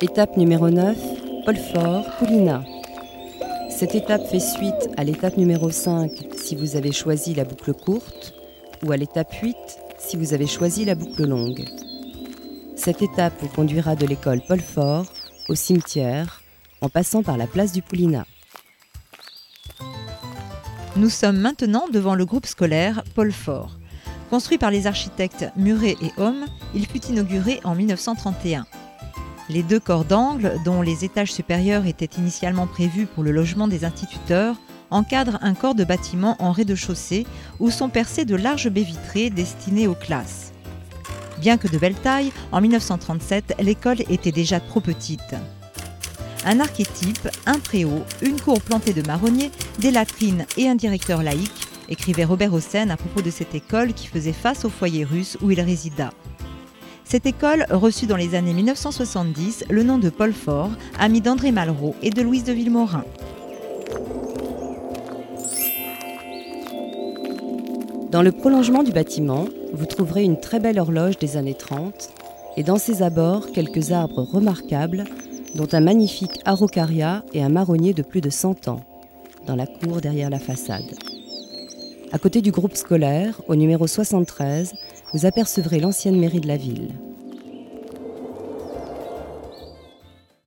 Étape numéro 9, Paul-Fort, Poulina. Cette étape fait suite à l'étape numéro 5 si vous avez choisi la boucle courte ou à l'étape 8 si vous avez choisi la boucle longue. Cette étape vous conduira de l'école Paul Fort au cimetière en passant par la place du Poulinat. Nous sommes maintenant devant le groupe scolaire Paul Fort. Construit par les architectes Muret et Homme, il fut inauguré en 1931. Les deux corps d'angle, dont les étages supérieurs étaient initialement prévus pour le logement des instituteurs, encadrent un corps de bâtiment en rez-de-chaussée où sont percées de larges baies vitrées destinées aux classes. Bien que de belle taille, en 1937, l'école était déjà trop petite. Un archétype, un préau, une cour plantée de marronniers, des latrines et un directeur laïque, écrivait Robert Hossein à propos de cette école qui faisait face au foyer russe où il résida. Cette école reçut dans les années 1970 le nom de Paul Fort, ami d'André Malraux et de Louise de Villemorin. Dans le prolongement du bâtiment, vous trouverez une très belle horloge des années 30 et dans ses abords quelques arbres remarquables, dont un magnifique araucaria et un marronnier de plus de 100 ans, dans la cour derrière la façade. À côté du groupe scolaire, au numéro 73, vous apercevrez l'ancienne mairie de la ville.